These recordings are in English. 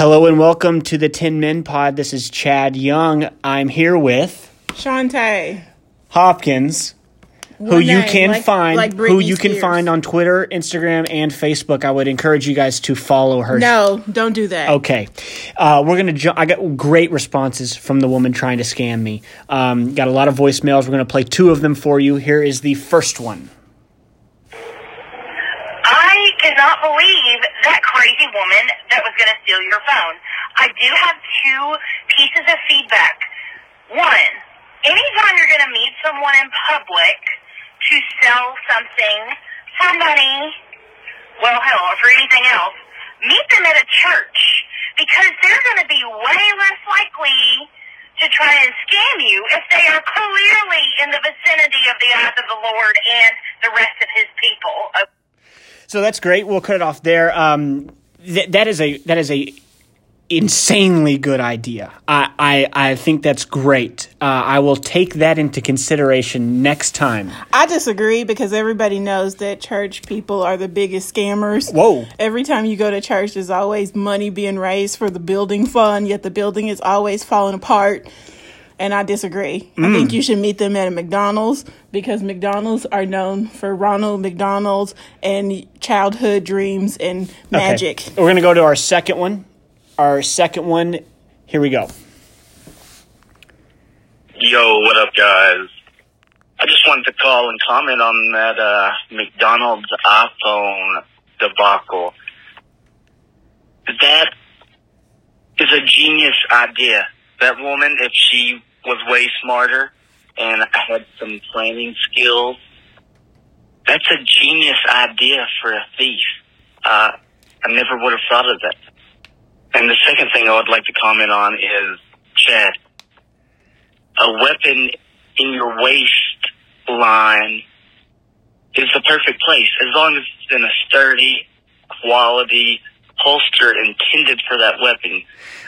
Hello and welcome to the Tin Men Pod. This is Chad Young. I'm here with Shantae. Hopkins, who One you name, can like- find, like who Britney you can find on Twitter, Instagram, and Facebook. I would encourage you guys to follow her. No, don't do that. Okay, uh, we're gonna. Ju- I got great responses from the woman trying to scam me. Um, got a lot of voicemails. We're gonna play two of them for you. Here is the first one. I cannot believe that crazy woman that was going to steal your phone. I do have two pieces of feedback. One, anytime you're going to meet someone in public to sell something for money, well, hell, or for anything else, meet them at a church because they're going to be way less likely to try and scam you if they are clearly in the vicinity of the eyes of the Lord and the rest of his people. So that's great. We'll cut it off there. Um, th- that is a that is a insanely good idea. I I, I think that's great. Uh, I will take that into consideration next time. I disagree because everybody knows that church people are the biggest scammers. Whoa. Every time you go to church, there's always money being raised for the building fund, yet the building is always falling apart. And I disagree. I Mm. think you should meet them at a McDonald's because McDonald's are known for Ronald McDonald's and childhood dreams and magic. Okay. We're gonna go to our second one. Our second one. Here we go. Yo, what up, guys? I just wanted to call and comment on that uh, McDonald's iPhone debacle. That is a genius idea. That woman, if she was way smarter and I had some planning skills, that's a genius idea for a thief. Uh, I never would have thought of that. And the second thing I would like to comment on is Chad a weapon in your waistline is the perfect place as long as it's in a sturdy, quality holster intended for that weapon.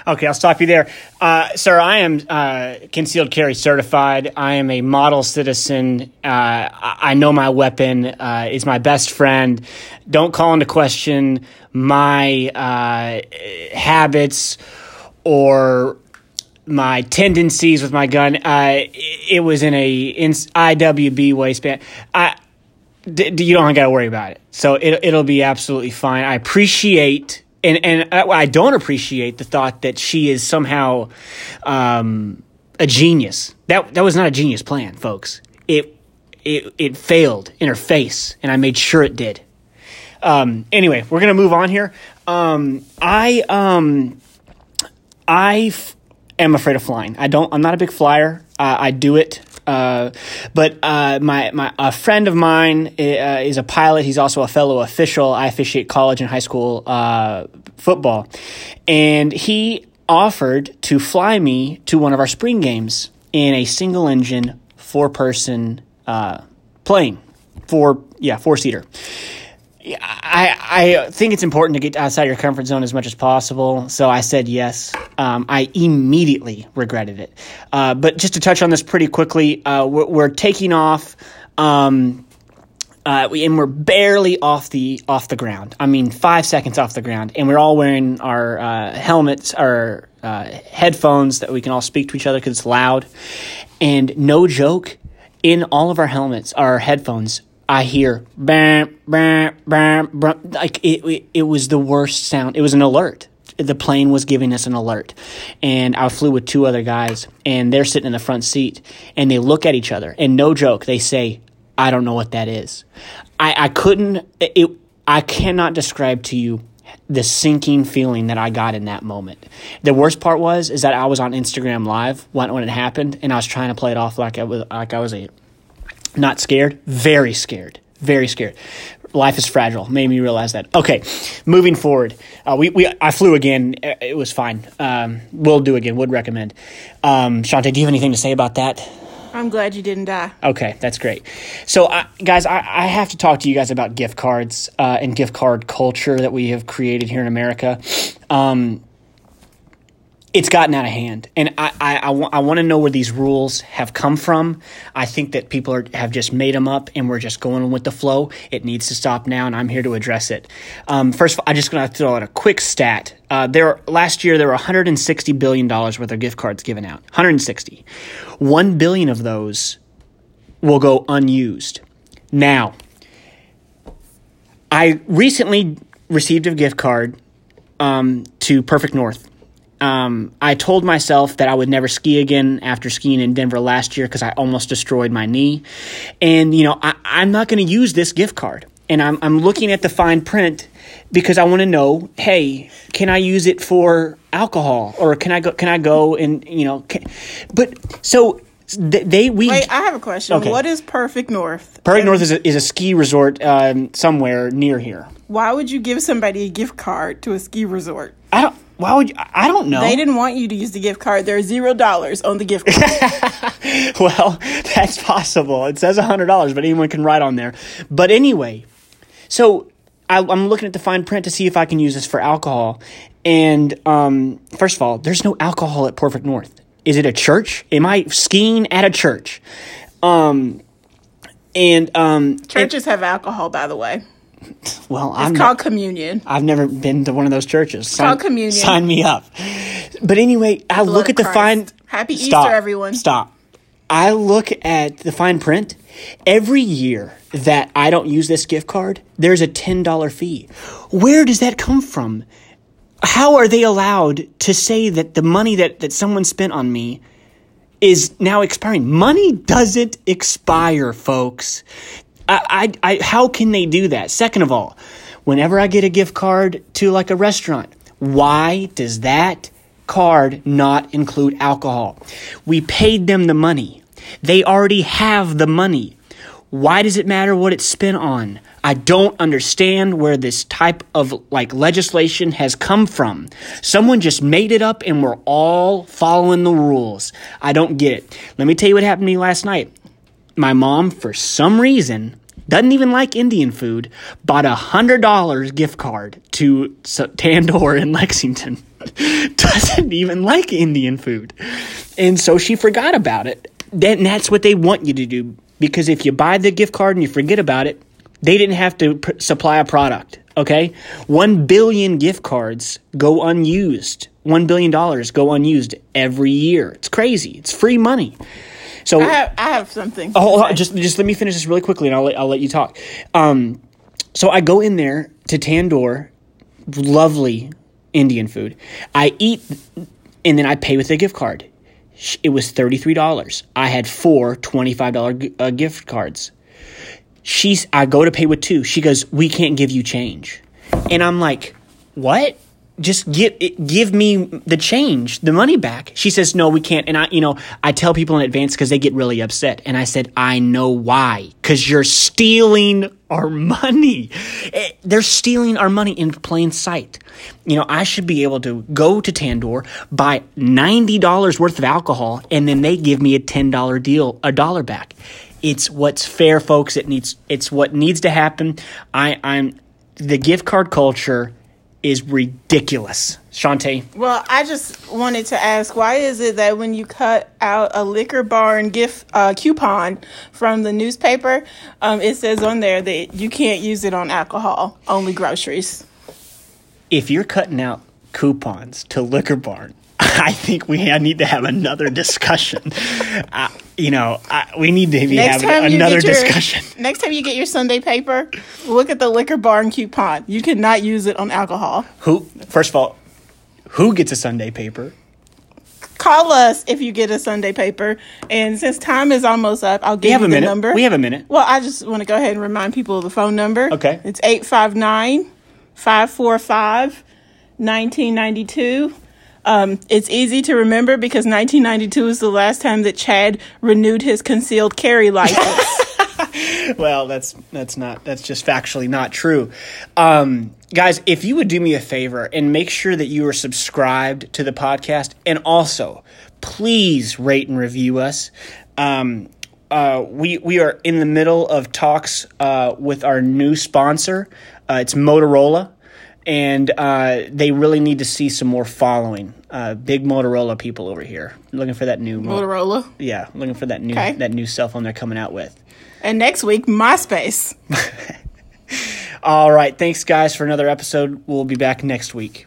Okay, I'll stop you there. Uh, sir, I am uh, concealed carry certified. I am a model citizen. Uh, I know my weapon uh, is my best friend. Don't call into question my uh, habits or my tendencies with my gun. Uh, it was in a in IWB waistband. I d- you don't got to worry about it. So it, it'll be absolutely fine. I appreciate, and and I I don't appreciate the thought that she is somehow um, a genius. That that was not a genius plan, folks. It it it failed in her face, and I made sure it did. Um, anyway, we're gonna move on here. Um, I um, I f- am afraid of flying. I don't. I'm not a big flyer. Uh, I do it, uh, but uh, my my a friend of mine uh, is a pilot. He's also a fellow official. I officiate college and high school uh, football, and he offered to fly me to one of our spring games in a single engine four person uh, plane. Four yeah four seater. I, I think it's important to get outside your comfort zone as much as possible. So I said yes. Um, I immediately regretted it. Uh, but just to touch on this pretty quickly, uh, we're, we're taking off. Um, uh, we- and we're barely off the off the ground. I mean, five seconds off the ground, and we're all wearing our uh, helmets, our uh, headphones that we can all speak to each other because it's loud. And no joke, in all of our helmets, our headphones, I hear bam, bam, bam, bam. Like it, it, it was the worst sound. It was an alert. The plane was giving us an alert, and I flew with two other guys, and they're sitting in the front seat, and they look at each other, and no joke, they say, "I don't know what that is." I, I couldn't. It. I cannot describe to you the sinking feeling that I got in that moment. The worst part was is that I was on Instagram Live when, when it happened, and I was trying to play it off like I was like I was a not scared, very scared, very scared. Life is fragile. Made me realize that. Okay, moving forward, uh, we, we I flew again. Uh, It was fine. Um, will do again. Would recommend. Um, Shante, do you have anything to say about that? I'm glad you didn't die. Okay, that's great. So, uh, guys, I, I have to talk to you guys about gift cards uh, and gift card culture that we have created here in America. Um, it's gotten out of hand, and I, I, I, wa- I want to know where these rules have come from. I think that people are, have just made them up, and we're just going with the flow. It needs to stop now, and I'm here to address it. Um, first of all, I'm just going to throw out a quick stat. Uh, there last year there were 160 billion dollars worth of gift cards given out. 160. 1 billion of those will go unused. Now, I recently received a gift card um, to Perfect North. Um, I told myself that I would never ski again after skiing in Denver last year because I almost destroyed my knee. And, you know, I, I'm not going to use this gift card. And I'm, I'm looking at the fine print because I want to know, hey, can I use it for alcohol or can I go, can I go and, you know, can, but so th- they, we, Wait, I have a question. Okay. What is Perfect North? Perfect And North is a, is a ski resort um, somewhere near here. Why would you give somebody a gift card to a ski resort? I don't, why would you, I don't know. They didn't want you to use the gift card. There are zero dollars on the gift card. Well, that's possible. It says hundred dollars, but anyone can write on there. But anyway, so I, I'm looking at the fine print to see if I can use this for alcohol. And um, first of all, there's no alcohol at Perfect North. Is it a church? Am I skiing at a church? Um, and um, Churches have alcohol, by the way. Well, It's I'm called communion. I've never been to one of those churches. Sign, called communion. Sign me up. But anyway, I look of at the Christ. fine. Happy Easter, everyone. Stop. I look at the fine print. Every year that I don't use this gift card, there's a $10 fee. Where does that come from? How are they allowed to say that the money that, that someone spent on me is now expiring? Money doesn't expire, folks. I, I, I, how can they do that? Second of all, whenever I get a gift card to like a restaurant, why does that card not include alcohol? We paid them the money. They already have the money. Why does it matter what it's spent on? I don't understand where this type of like legislation has come from. Someone just made it up and we're all following the rules. I don't get it. Let me tell you what happened to me last night my mom, for some reason, doesn't even like Indian food, bought a hundred dollars gift card to Tandoor in Lexington. doesn't even like Indian food, and so she forgot about it. Then that's what they want you to do because if you buy the gift card and you forget about it, they didn't have to pr- supply a product. Okay, one billion gift cards go unused. One billion dollars go unused every year. It's crazy. It's free money. So I have, I have something. Oh, hold on. Just just let me finish this really quickly, and I'll let, I'll let you talk. Um, so I go in there to Tandoor, lovely Indian food. I eat, and then I pay with a gift card. It was thirty three dollars. I had four twenty five dollar uh, gift cards. She's. I go to pay with two. She goes, "We can't give you change," and I'm like, "What?" Just give give me the change, the money back. She says, "No, we can't." And I, you know, I tell people in advance because they get really upset. And I said, "I know why. Because you're stealing our money. Eh, They're stealing our money in plain sight. You know, I should be able to go to Tandoor, buy ninety dollars worth of alcohol, and then they give me a ten dollar deal, a dollar back. It's what's fair, folks. It needs. It's what needs to happen. I, I'm the gift card culture is ridiculous. Shantae, Well, I just wanted to ask, why is it that when you cut out a liquor barn gift uh, coupon from the newspaper, um, it says on there that you can't use it on alcohol, only groceries? if you're cutting out coupons to Liquor Barn, I think we need to have another discussion. Uh, you know, I, we need to be Next having another your, discussion. Next time you get your Sunday paper, look at the liquor barn coupon. You cannot use it on alcohol. Who? First of all, who gets a Sunday paper? Call us if you get a Sunday paper. And since time is almost up, I'll give you a the minute. number. We have a minute. Well, I just want to go ahead and remind people of the phone number. Okay. It's 859 545 1992. Um, it's easy to remember because 1992 is the last time that Chad renewed his concealed carry license. Well, that's that's not that's just factually not true. Um, guys, if you would do me a favor and make sure that you are subscribed to the podcast, and also please rate and review us. Um, uh, we we are in the middle of talks uh, with our new sponsor. Uh, it's Motorola, and uh, they really need to see some more following. Uh, big Motorola people over here looking for that new Mo- Motorola. yeah, looking for that new Okay. that new cell phone they're coming out with. And next week, MySpace. All right. Thanks, guys, for another episode. We'll be back next week.